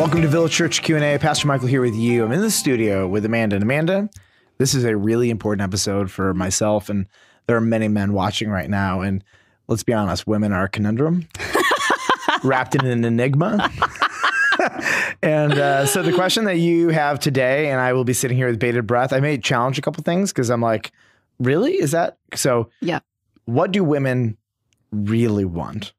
Welcome to Village Church Q&A. Pastor Michael here with you. I'm in the studio with Amanda. And Amanda, this is a really important episode for myself and there are many men watching right now and let's be honest, women are a conundrum wrapped in an enigma. and uh, so the question that you have today, and I will be sitting here with bated breath. I may challenge a couple things because I'm like, really? Is that so? Yeah. What do women really want?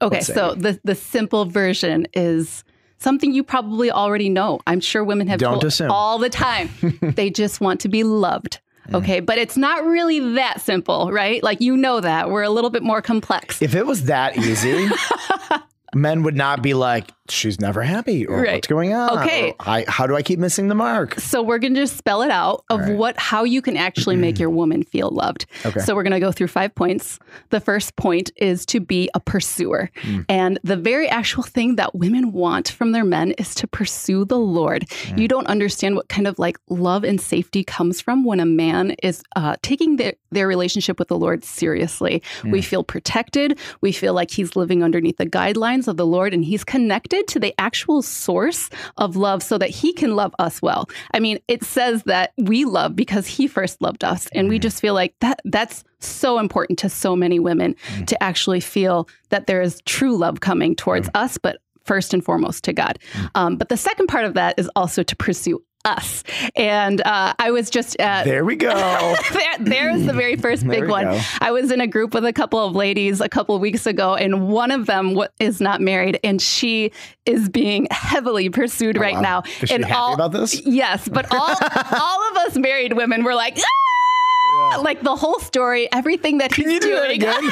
Okay, so the the simple version is something you probably already know. I'm sure women have Don't told assume. all the time. they just want to be loved. Okay, but it's not really that simple, right? Like you know that. We're a little bit more complex. If it was that easy, men would not be like, she's never happy or Right. what's going on? Okay. I, how do I keep missing the mark? So we're going to just spell it out of right. what how you can actually make your woman feel loved. Okay. So we're going to go through five points. The first point is to be a pursuer. Hmm. And the very actual thing that women want from their men is to pursue the Lord. Hmm. You don't understand what kind of like love and safety comes from when a man is uh, taking their, their relationship with the Lord seriously. Hmm. We feel protected. We feel like he's living underneath the guidelines of the Lord and he's connected to the actual source of love so that he can love us well. I mean, it says that we love because he first loved us. And we mm-hmm. just feel like that that's so important to so many women mm. to actually feel that there is true love coming towards us, but first and foremost to God. Mm. Um, but the second part of that is also to pursue us. And uh, I was just at There we go. there, there's the very first big one. go. I was in a group with a couple of ladies a couple of weeks ago, and one of them wa- is not married, and she is being heavily pursued right wow. now. Is she and happy about this? Yes, but all all of us married women were like. "Ah!" Like the whole story, everything that Can he's you do?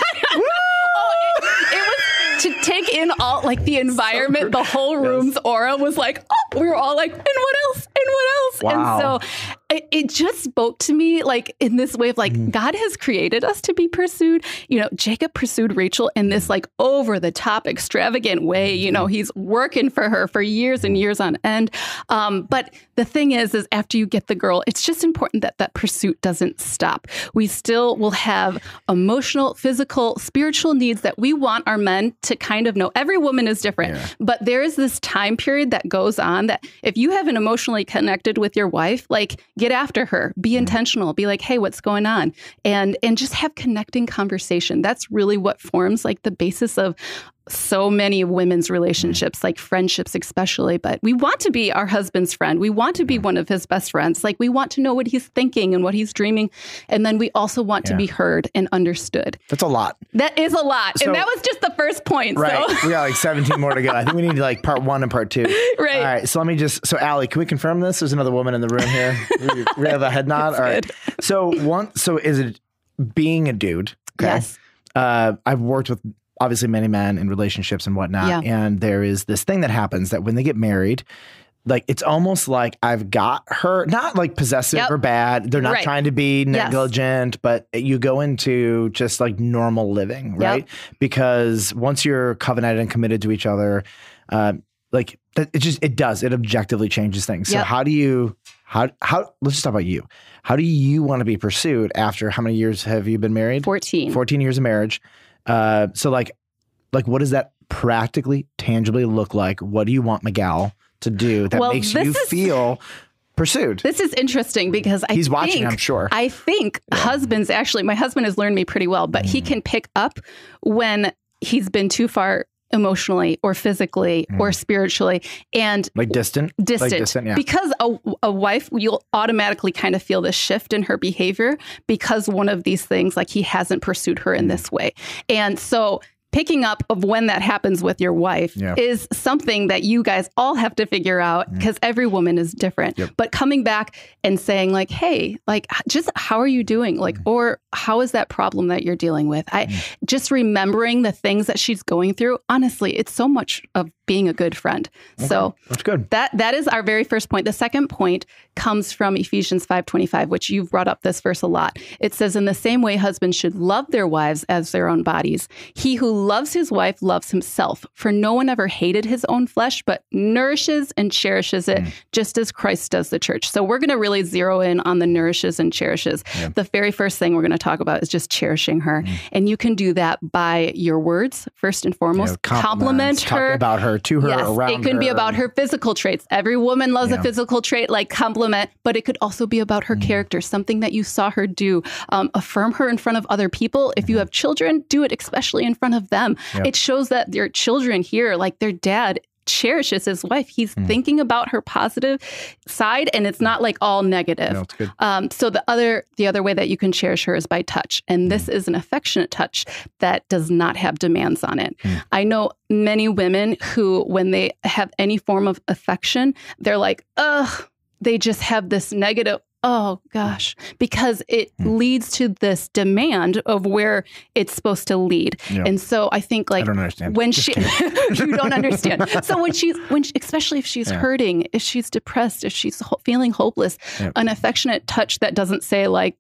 Oh, it, it was to take in all like the environment, the whole room's aura was like, oh, we were all like, and what else? And what else? Wow. And so it, it just spoke to me like in this way of like Mm. God has created us to be pursued. You know, Jacob pursued Rachel in this like over the top, extravagant way. You know, he's working for her for years and years on end. Um, but the thing is, is after you get the girl, it's just important that that pursuit doesn't stop. We still will have emotional, physical, spiritual needs that we want our men to kind of know. Every woman is different, but there is this time period that goes on that if you haven't emotionally connected with your wife, like get after her, be mm-hmm. intentional, be like, hey, what's going on? And and just have connecting conversation. That's really what forms like the basis of so many women's relationships, like friendships, especially. But we want to be our husband's friend. We want to be one of his best friends. Like we want to know what he's thinking and what he's dreaming. And then we also want to be heard and understood. That's a lot. That is a lot. So- and that was just the first point. Right. So we got like 17 more to go. I think we need to like part one and part two. Right. All right. So let me just, so Allie, can we confirm this? There's another woman in the room here. we, we have a head nod. All right. So one, so is it being a dude? Yes. Uh, I've worked with obviously many men in relationships and whatnot. Yeah. And there is this thing that happens that when they get married, like it's almost like I've got her, not like possessive Yep. or bad. They're not Right. trying to be Yes. negligent, but you go into just like normal living, Yep. right? Because once you're covenanted and committed to each other, um, like that, it just it does it objectively changes things. So Yep. how do you how how let's just talk about you. How do you want to be pursued after how many years have you been married? 14. 14 years of marriage. Uh, so like, like what does that practically, tangibly look like? What do you want Miguel to do that Well, makes you is- feel pursued? This is interesting because I He's watching, I'm sure. I think husbands actually, my husband has learned me pretty well, but Mm. he can pick up when he's been too far emotionally or physically or spiritually and like distant, distant, Mm. like distant, yeah. because a, a wife you'll automatically kind of feel this shift in her behavior because one of these things like he hasn't pursued her Mm. in this way and so picking up of when that happens with your wife Yeah. is something that you guys all have to figure out because every woman is different Yep. but coming back and saying like hey like just how are you doing like Mm-hmm. or how is that problem that you're dealing with i just remembering the things that she's going through honestly it's so much of being a good friend so That's good. that that is our very first point. The second point comes from Ephesians 5:25, which you've brought up this verse a lot. It says in the same way husbands should love their wives as their own bodies. He who loves his wife loves himself. For no one ever hated his own flesh, but nourishes and cherishes it, just as Christ does the church. So we're going to really zero in on the nourishes and cherishes. The very first thing we're going to talk about is just cherishing her. And you can do that by your words, first and You foremost. know, Compliment her. about her to her Yes, around it could be about her physical traits. Every woman loves Yeah. a physical trait like compliment, but it could also be about her Mm. character, something that you saw her do. Um, affirm her in front of other people. If you have children, do it especially in front of them. Mm-hmm. Yep. It shows that their children here, like their dad, cherishes his wife. He's Mm. thinking about her positive side, and it's not like all negative. No. Um, so the other the other way that you can cherish her is by touch, and this is an affectionate touch that does not have demands on it. I know many women who, when they have any form of affection, they're like, ugh, they just have this negative. Oh gosh, because it leads to this demand of where it's supposed to lead, Yeah. and so I think like I don't understand. when Just she you don't understand so when she's when she, especially if she's Yeah. hurting if she's depressed if she's ho- feeling hopeless Yep. an affectionate touch that doesn't say like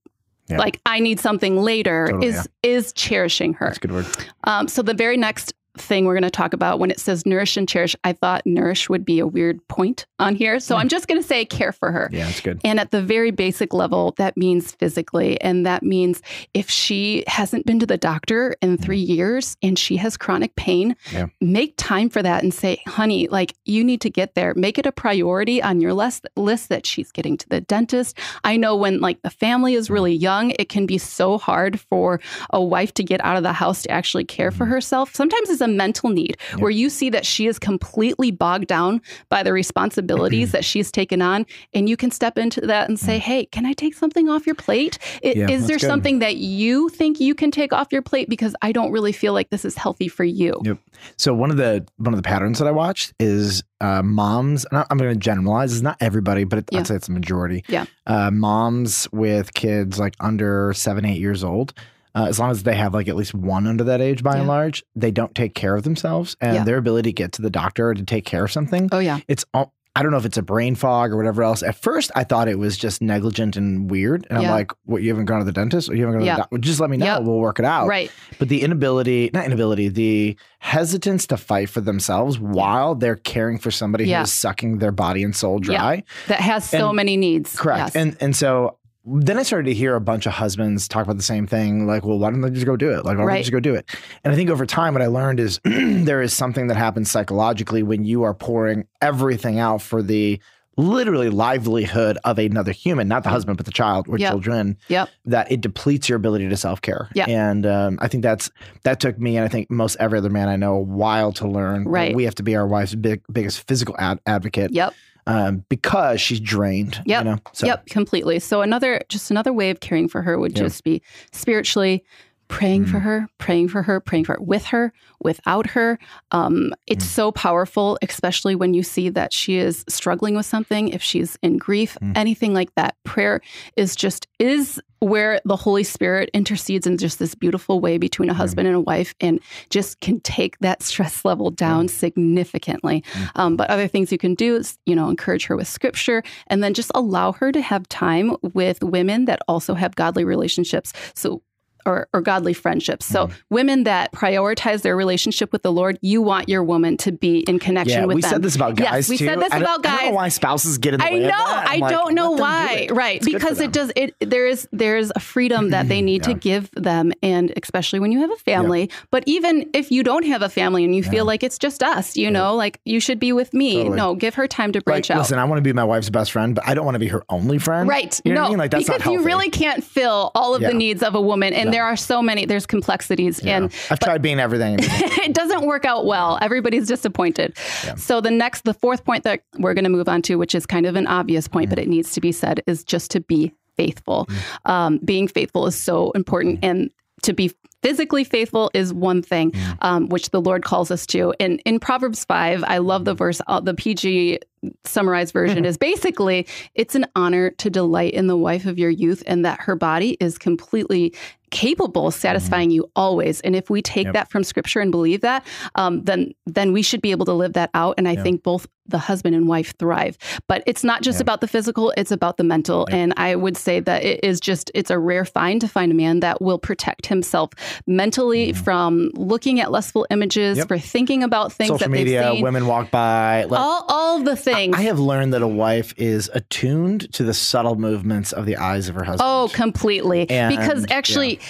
Yeah. like i need something later Totally, is is cherishing her That's a good word. um, so the very next thing we're going to talk about when it says nourish and cherish i thought nourish would be a weird point on here so i'm just going to say care for her Yeah, it's good. and at the very basic level, that means physically. And that means if she hasn't been to the doctor in mm-hmm. three years and she has chronic pain, Yeah. make time for that and say, honey, like you need to get there. Make it a priority on your list, list that she's getting to the dentist. I know when like the family is really mm-hmm. young, it can be so hard for a wife to get out of the house to actually care for mm-hmm. herself. Sometimes it's a mental need where you see that she is completely bogged down by the responsibilities that she's taken on and you can step into that and say hey can i take something off your plate I- Yeah, is there good. something that you think you can take off your plate because i don't really feel like this is healthy for you Yep. So one of the one of the patterns that I watched is uh, moms. I'm going to generalize. It's not everybody, but it, Yeah. I'd say it's a majority. Yeah. Uh, moms with kids like under seven, eight years old. Uh, as long as they have like at least one under that age, by and large, they don't take care of themselves, and Yeah. their ability to get to the doctor or to take care of something oh yeah it's all. I don't know if it's a brain fog or whatever else. At first, I thought it was just negligent and weird, and Yeah. I'm like, "What? You haven't gone to the dentist, or you haven't gone Yeah. to the doctor? Just let me know. Yep. We'll work it out." right But the inability, not inability, the hesitance to fight for themselves while they're caring for somebody Yeah. who is sucking their body and soul dry. that has so And- many needs Correct. Yes. And and so then I started to hear a bunch of husbands talk about the same thing, like, well, why don't they just go do it? Like, why don't they just go do it? And I think over time, what I learned is there is something that happens psychologically when you are pouring everything out for the literally livelihood of another human, not the husband, but the child or Yep. children, yep that it depletes your ability to self care. Yeah. And um, I think that's that took me and I think most every other man I know a while to learn. Right. We have to be our wife's big, biggest physical ad- advocate yep um, because she's drained. Yep. You know? So, Yep, completely. So another just another way of caring for her would just be spiritually praying Mm. for her, praying for her, praying for her with her, without her. Um, it's Mm. so powerful, especially when you see that she is struggling with something, if she's in grief, Mm. anything like that. Prayer is just is where the Holy Spirit intercedes in just this beautiful way between a husband and a wife and just can take that stress level down significantly. Um, but other things you can do is, you know, encourage her with scripture and then just allow her to have time with women that also have godly relationships. So or, or godly friendships. So women that prioritize their relationship with the Lord, you want your woman to be in connection with. Yeah, with we them. said this about guys Yes, we too. said this I don't- about I don't know why spouses get in the I way know. of that. I'm I like, don't know do why. it. Right. It's Because it does it there is there's a freedom that they need to give them and especially when you have a family. But even if you don't have a family and you feel like it's just us, you know, like you should be with me. Totally. No, give her time to Like, branch out. listen, I want to be my wife's best friend, but I don't want to be her only friend. Right. You know no, what I mean? Like that's because you really can't fill all of Yeah. the needs of a woman. And No. There are so many, there's complexities. Yeah. And I've tried being everything. it doesn't work out well. Everybody's disappointed. So the next, the fourth point that we're going to move on to, which is kind of an obvious point, but it needs to be said, is just to be faithful. Um, being faithful is so important, and to be physically faithful is one thing, um, which the Lord calls us to. And in Proverbs five, I love the verse, uh, the PG summarized version is basically it's an honor to delight in the wife of your youth and that her body is completely capable of satisfying you always and if we take Yep. that from scripture and believe that um, then then we should be able to live that out and i Yeah. think both the husband and wife thrive but it's not just Yeah. about the physical it's about the mental Yep. and i would say that it is just it's a rare find to find a man that will protect himself mentally from looking at lustful images Mm-hmm. Yep. for thinking about things Social that media, women walk by. Like, all all the things I have learned that a wife is attuned to the subtle movements of the eyes of her husband. Oh, completely. And, because actually,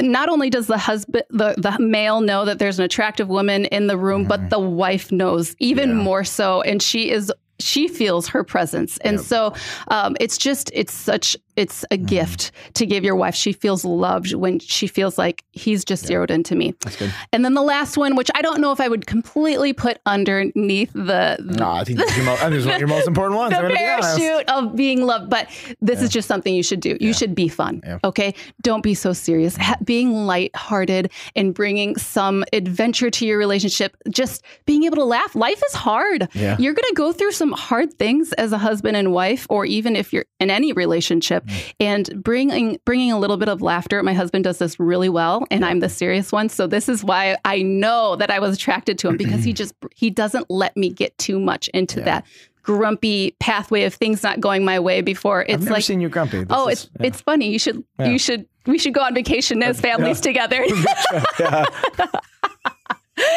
not only does the husband, the, the male know that there's an attractive woman in the room, but the wife knows even Mm-hmm. Yeah. more so. And she is, she feels her presence. And Yep. so um, it's just, it's such, it's Mm-hmm. a gift to give your wife. She feels loved when she feels like he's just zeroed into me. That's good. And then the last one, which I don't know if I would completely put underneath the, No, I think these are, mo- I think these are one of your most important ones. the be parachute of being loved. But this is just something you should do. You should be fun. Yeah. Okay. Don't be so serious. Ha- being lighthearted and bringing some adventure to your relationship, just being able to laugh. Life is hard. Yeah. You're going to go through some hard things as a husband and wife, or even if you're in any relationship. Mm. And bringing bringing a little bit of laughter. My husband does this really well, and I'm the serious one. So this is why I know that I was attracted to him because he just he doesn't let me get too much into Yeah. that grumpy pathway of things not going my way before it's I've never like seen you grumpy. This oh is- it's it's funny you should Yeah. you should we should go on vacation as families together yeah.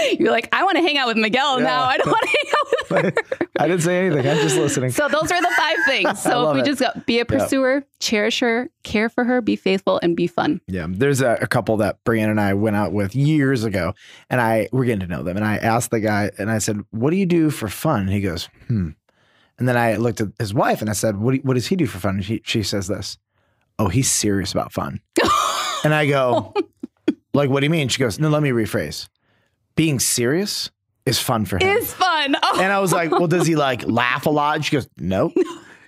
you're like i want to hang out with miguel Yeah. now i don't want to hang out with her I didn't say anything. I'm just listening. so those are the five things so if we it. just go be a pursuer cherish her care for her be faithful and be fun Yeah, there's a, a couple that Brianna and I went out with years ago, and I we're getting to know them. And I asked the guy, and I said, "What do you do for fun?" And he goes, "Hmm." And then I looked at his wife, and I said, "What do, what does he do for fun?" And she she says this, "Oh, he's serious about fun." and I go, "Like, what do you mean?" She goes, "No, let me rephrase. Being serious is fun for him." It's fun oh and I was like, "Well, does he like laugh a lot?" And she goes, "Nope."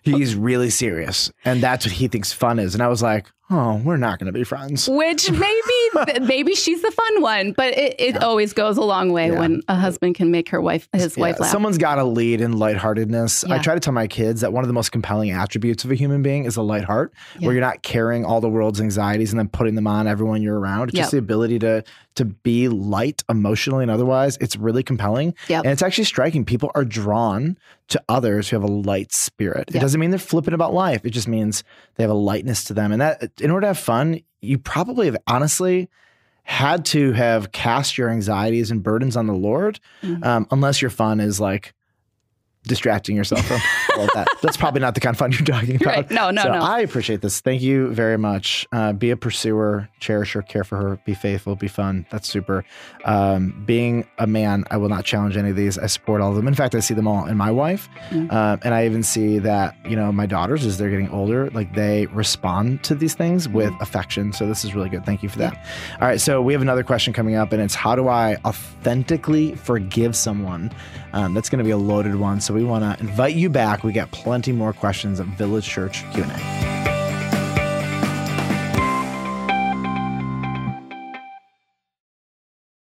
He's really serious, and that's what he thinks fun is. And I was like, "Oh, we're not going to be friends." which maybe maybe she's the fun one but it, it always goes a long way Yeah. when a husband can make her wife his wife laugh Someone's got to lead in lightheartedness. I try to tell my kids that one of the most compelling attributes of a human being is a light heart, Yeah. where you're not carrying all the world's anxieties and then putting them on everyone you're around. It's just the ability to to be light emotionally and otherwise. It's really compelling. Yep. And it's actually striking. People are drawn to others who have a light spirit. It doesn't mean they're flippant about life. It just means they have a lightness to them. And that in order to have fun, you probably have honestly had to have cast your anxieties and burdens on the Lord, Mhm. um, unless your fun is like distracting yourself from all of that. That's probably not the kind of fun you're talking about. Right. No, no, so no. I appreciate this. Thank you very much. Uh, be a pursuer, cherish her, care for her, be faithful, be fun. That's super. Um, being a man, I will not challenge any of these. I support all of them. In fact, I see them all in my wife. Mm. Um, and I even see that, you know, my daughters, as they're getting older, like they respond to these things with Mm. affection. So this is really good. Thank you for that. All right. So we have another question coming up, and it's how do I authentically forgive someone? Um, that's going to be a loaded one. So we want to invite you back. We got plenty more questions at Village Church Q&A.